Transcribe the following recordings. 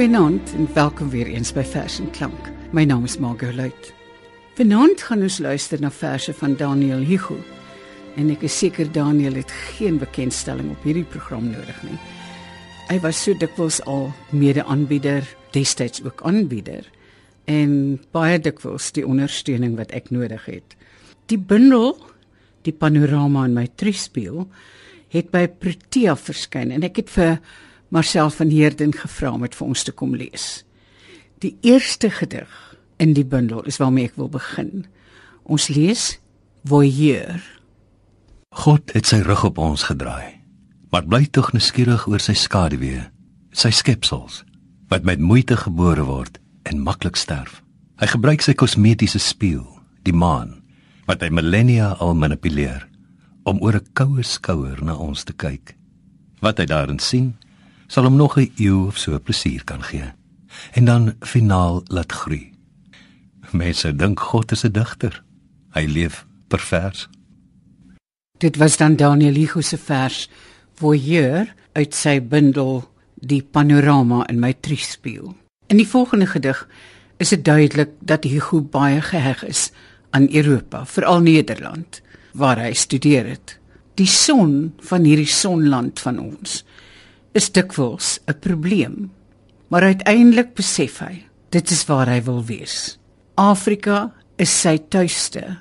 Goeienaand en welkom weer eens by Vers en Klank. My naam is Margot Luit. Vanaand gaan ons luister na verse van Daniel Hugo. En ek is seker Daniel het geen bekendstelling op hierdie program nodig nie. Hy was so dikwels al mede-aanbieder, destyds ook aanbieder en baie dikwels die ondersteuning wat ek nodig het. Die bundel, die panorama in my triespieël, het by Protea verskyn en ek het vir Marcel van Heerden gevra om dit vir ons te kom lees. Die eerste gedig in die bundel is waarmee ek wil begin. Ons lees Voyeur. God het sy rug op ons gedraai, maar bly tog nuuskierig oor sy skaduwee, sy skepsels wat met moeite gebore word en maklik sterf. Hy gebruik sy kosmetiese spieël, die maan, wat hy millennia al manipuleer om oor 'n koue skouer na ons te kyk. Wat hy daarin sien, sal hom nog 'n eeu of so plesier kan gee en dan finaal laat groei. Mense dink God is 'n digter. Hy leef per vers. Dit was dan Daniel Hugo se vers Voyeur uit sy bundel Die Panorama in my triespieël. In die volgende gedig is dit duidelik dat Hugo baie geheg is aan Europa, veral Nederland, waar hy studeer het. Die son van hierdie sonland van ons is dikwels 'n probleem, maar uiteindelik besef hy dit is waar hy wil wees. Afrika is sy tuiste.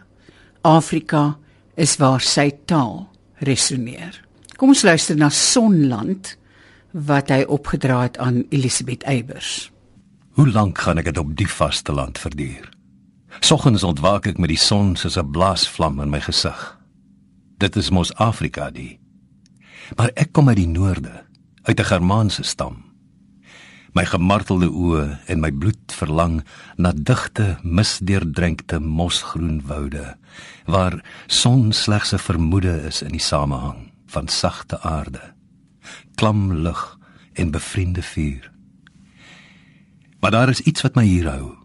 Afrika is waar sy taal resoneer. Kom ons luister na Sonland wat hy opgedra het aan Elisabeth Eybers. Hoe lank gaan ek dit op die vasteland verduur? Soggens ontwaak ek met die son soos 'n blaasvlam in my gesig. Dit is mos Afrika die. Maar ek kom uit die noorde, uit 'n Germaanse stam. My gemartelde oë en my bloed verlang na digte, misdeurdrenkte mosgroen woude waar son slegs 'n vermoede is in die samehang van sagte aarde, klam lug en bevriende vuur. Maar daar is iets wat my hier hou.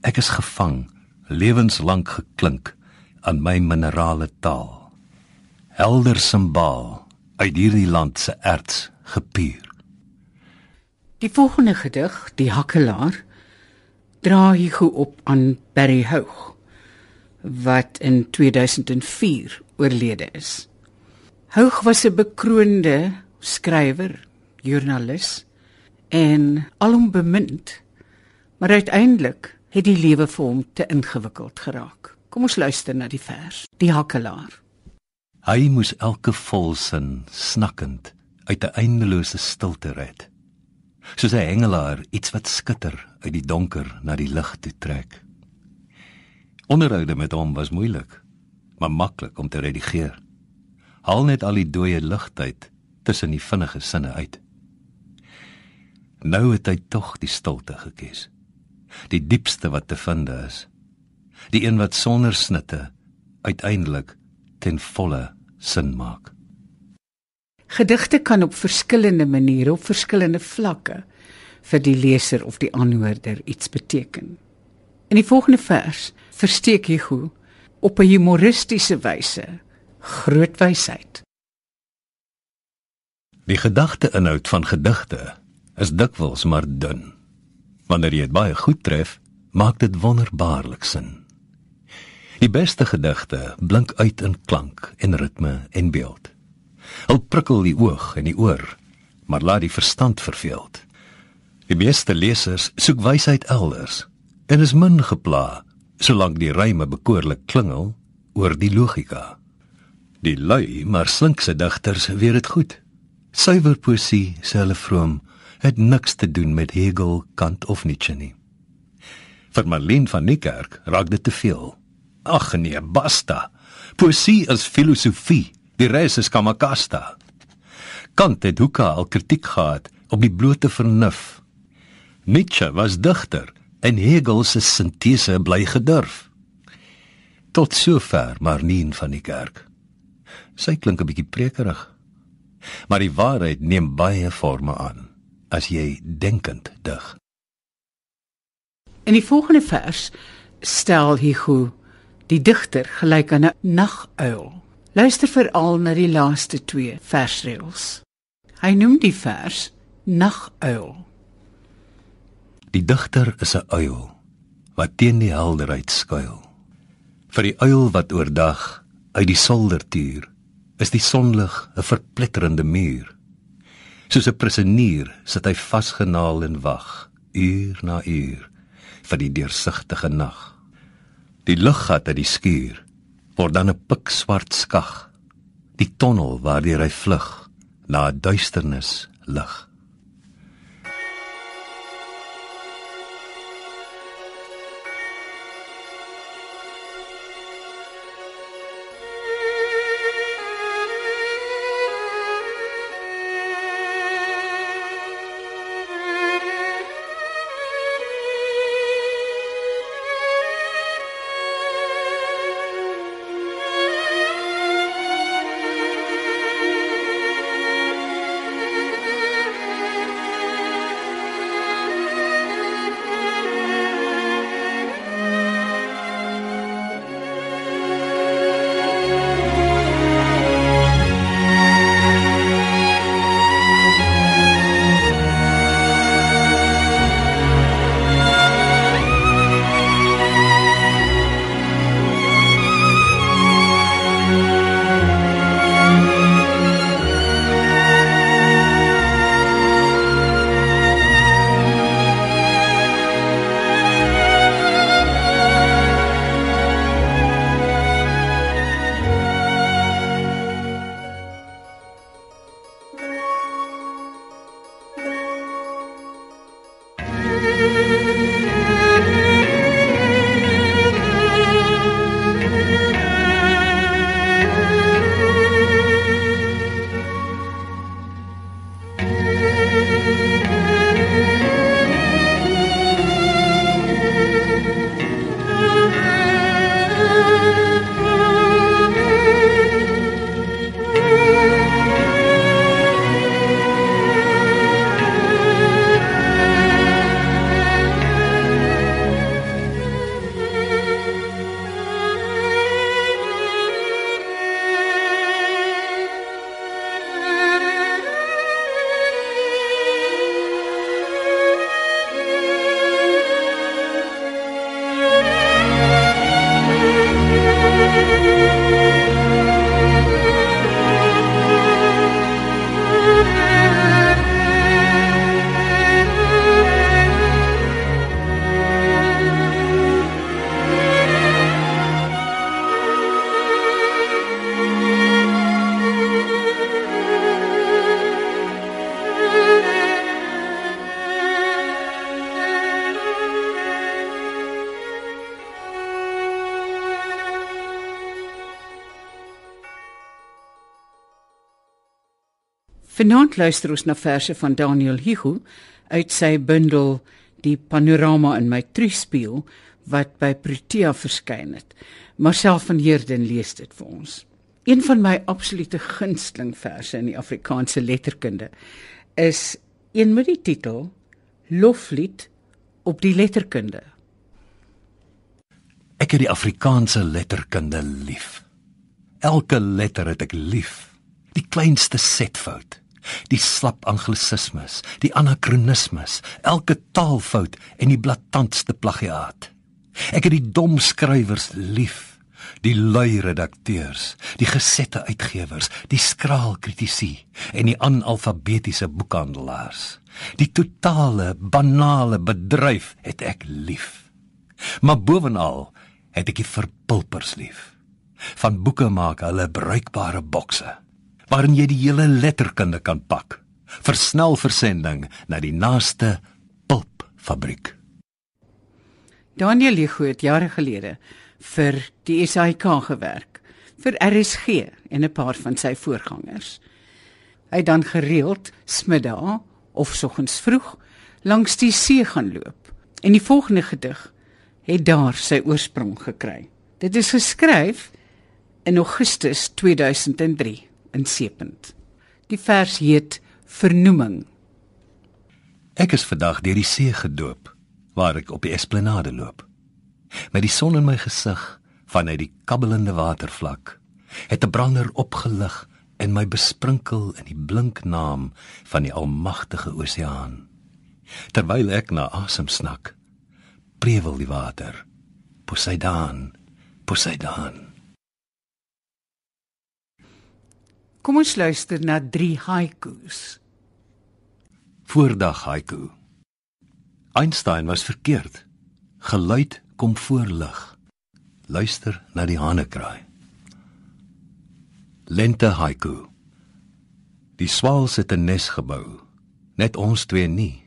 Ek is gevang, lewenslank geklink aan my minerale taal. Helder simbaal uit hierdie land se erts gepuur. Die volgende gedig, Die Hakkelaar, dra Hugo op aan Barry Houg wat in 2004 oorlede is. Houg was 'n bekroonde skrywer, joernalis en alom bemind, maar uiteindelik het die lewe vir hom te ingewikkeld geraak. Kom ons luister na die vers, Die Hakkelaar. Hy moes elke volsin snakkend uit 'n eindelose stilte red soos 'n hengelaar iets wat skitter uit die donker na die lig toe trek. Onderhoude met hom was moeilik, maar maklik om te redigeer. Haal net al die dooie ligtyd tussen die vinnige sinne uit. Nou het hy tog die stilte gekies. Die diepste wat te vind is. Die een wat sonder snitte uiteindelik ten volle sin maak. Gedigte kan op verskillende maniere op verskillende vlakke vir die leser of die aanhoorder iets beteken. In die volgende vers versteek Hugo op 'n humoristiese wyse groot wysheid. Die gedagte-inhoud van gedigte is dikwels maar dun. Wanneer jy dit baie goed tref, maak dit wonderbaarlik sin. Die beste gedigte blink uit in klank en ritme en beeld. Hulle prikkel die oog en die oor, maar laat die verstand verveeld. Die meeste lesers soek wysheid elders en is min gepla solank die ryme bekoorlik klingel oor die logika. Die lui maar slinkse digters weet dit goed. Suiwer poesie, sê hulle vroom, het niks te doen met Hegel, Kant of Nietzsche nie. Vir Marlene van Niekerk raak dit te veel. Ag nee, basta. Poesie is filosofie Die res is kamakasta. Kant het hoeka al kritiek gehad op die blote vernuf. Nietzsche was digter en Hegel se sintese bly gedurf. Tot sover maar nie in van die kerk. Sy klink 'n bietjie prekerig. Maar die waarheid neem baie forme aan as jy denkend dig. In die volgende vers stel Hugo die digter gelyk aan 'n naguil. Luister veral na die laaste twee versreëls. Hy noem die vers naguil. Die digter is 'n uil wat teen die helderheid skuil. Vir die uil wat oordag uit die solder tuur, is die sonlig 'n verpletterende muur. Soos 'n prisonier sit hy vasgenaal en wag, uur na uur, vir die deursigtige nag. Die luggat uit die skuur word dan 'n pikswart skag, die tonnel waardeur hy vlug na 'n duisternis lig. Vanaand luister ons na verse van Daniel Hugo uit sy bundel Die Panorama in my Truspieël wat by Protea verskyn het. Marcel van Heerden lees dit vir ons. Een van my absolute gunsteling verse in die Afrikaanse letterkunde is een met die titel Loflied op die letterkunde. Ek het die Afrikaanse letterkunde lief. Elke letter het ek lief. Die kleinste setfout die slap anglisismes, die anakronismes, elke taalfout en die blaatantste plagiaat. Ek het die dom skrywers lief, die lui redakteurs, die gesette uitgewers, die skraal kritici en die analfabetiese boekhandelaars. Die totale banale bedryf het ek lief. Maar bovenal het ek die verpulpers lief. Van boeke maak hulle bruikbare bokse waarin jy die hele letterkunde kan pak. Versnel versending na die naaste pulpfabriek. Daniel Ligo het jare gelede vir die SAIK gewerk, vir RSG en 'n paar van sy voorgangers. Hy dan gereeld smiddag of soggens vroeg langs die see gaan loop. En die volgende gedig het daar sy oorsprong gekry. Dit is geskryf in Augustus 2003 in Seepunt. Die vers heet Vernoeming. Ek is vandag deur die see gedoop waar ek op die esplanade loop. Met die son in my gesig vanuit die kabbelende watervlak het 'n brander opgelig en my besprinkel in die blink naam van die almagtige oseaan. terwyl ek na asem snak. Prewel die water. Poseidon, Poseidon. Kom ons luister na drie haikus. Voordag haiku. Einstein was verkeerd. Geluid kom voor lig. Luister na die hanekraai. Lente haiku. Die swaal sit 'n nes gebou. Net ons twee nie.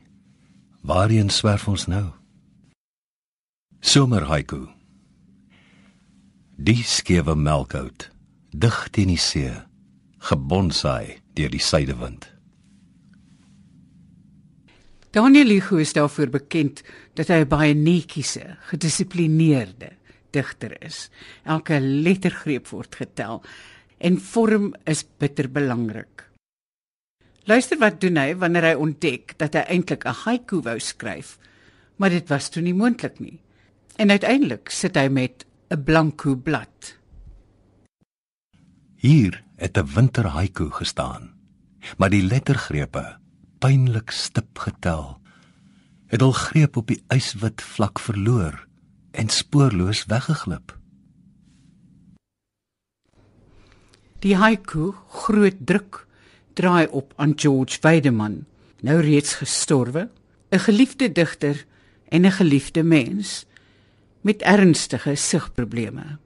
Waarheen swerf ons nou? Somer haiku. Die skewe melkout, dig teen die see, gebonsai deur die suidewind. Daniel Hugo is daarvoor bekend dat hy baie netjiese, gedissiplineerde digter is. Elke lettergreep word getel en vorm is bitter belangrik. Luister wat doen hy wanneer hy ontdek dat hy eintlik 'n haiku wou skryf, maar dit was toe nie moontlik nie. En uiteindelik sit hy met 'n blanko blad. Hier het 'n winter haiku gestaan, maar die lettergrepe pynlik stip getel. Het al greep op die yswit vlak verloor en spoorloos weggeglip. Die haiku groot druk draai op aan George Weideman, nou reeds gestorwe, 'n geliefde digter en 'n geliefde mens met ernstige sigprobleme.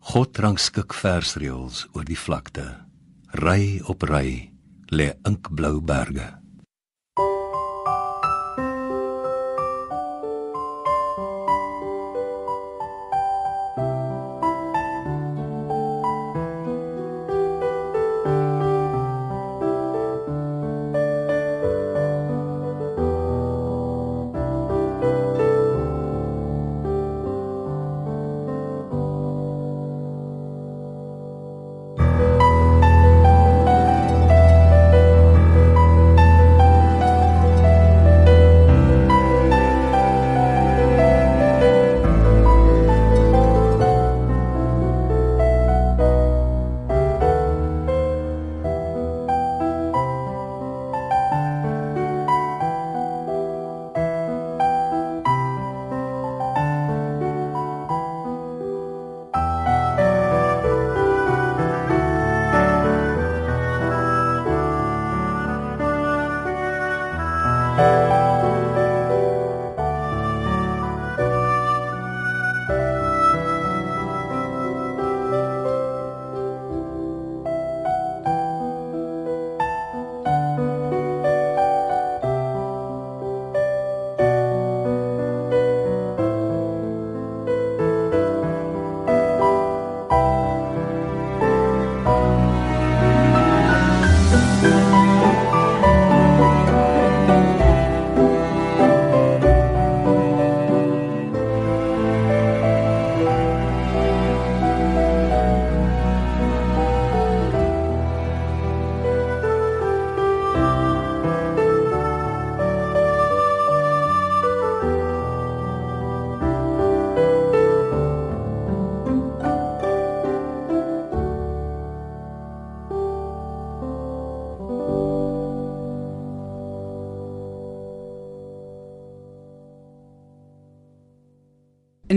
God rangskik versreëls oor die vlakte. Ry op ry lê inkblou berge.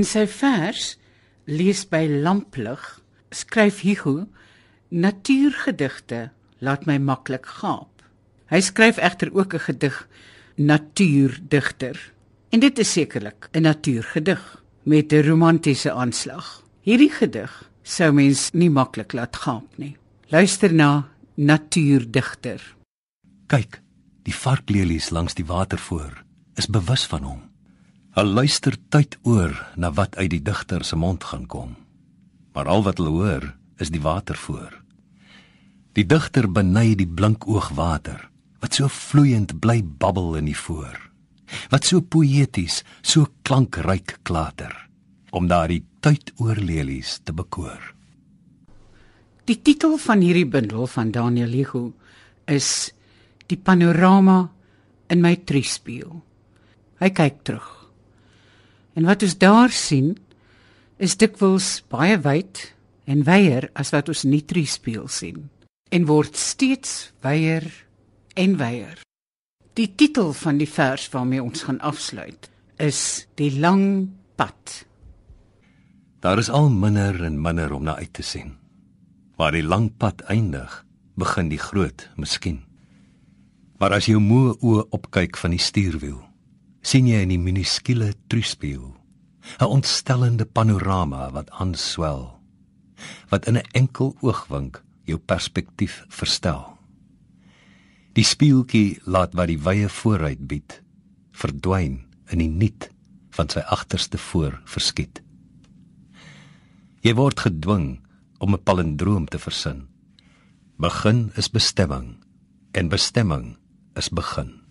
In sy vers lees by lamplig skryf Hugo natuurgedigte laat my maklik gaap. Hy skryf egter ook 'n gedig Natuurdigter. En dit is sekerlik 'n natuurgedig met 'n romantiese aanslag. Hierdie gedig sou mens nie maklik laat gaap nie. Luister na Natuurdigter. Kyk, die varklelies langs die water voor is bewus van hom. Hulle luister tyd oor na wat uit die digter se mond gaan kom. Maar al wat hulle hoor is die water voor. Die digter beny die blink oog water wat so vloeiend bly babbel in die voor. Wat so poëties, so klankryk klater om daardie tyd oor lelies te bekoor. Die titel van hierdie bundel van Daniel Ligo is Die panorama in my triespieël. Hy kyk terug En wat ons daar sien is dikwels baie wyd en wyer as wat ons nitri speel sien en word steeds wyer en wyer. Die titel van die vers waarmee ons gaan afsluit is Die lang pad. Daar is al minder en minder om na uit te sien. Waar die lang pad eindig, begin die groot miskien. Maar as jy moe oë opkyk van die stuurwiel, sien jy in die minuskule truspieël 'n ontstellende panorama wat aanswel, wat in 'n enkel oogwink jou perspektief verstel. Die spieeltjie laat wat die wye vooruit bied, verdwyn in die niet van sy agterste voor verskiet. Jy word gedwing om 'n palindroom te versin. Begin is bestemming en bestemming is begin.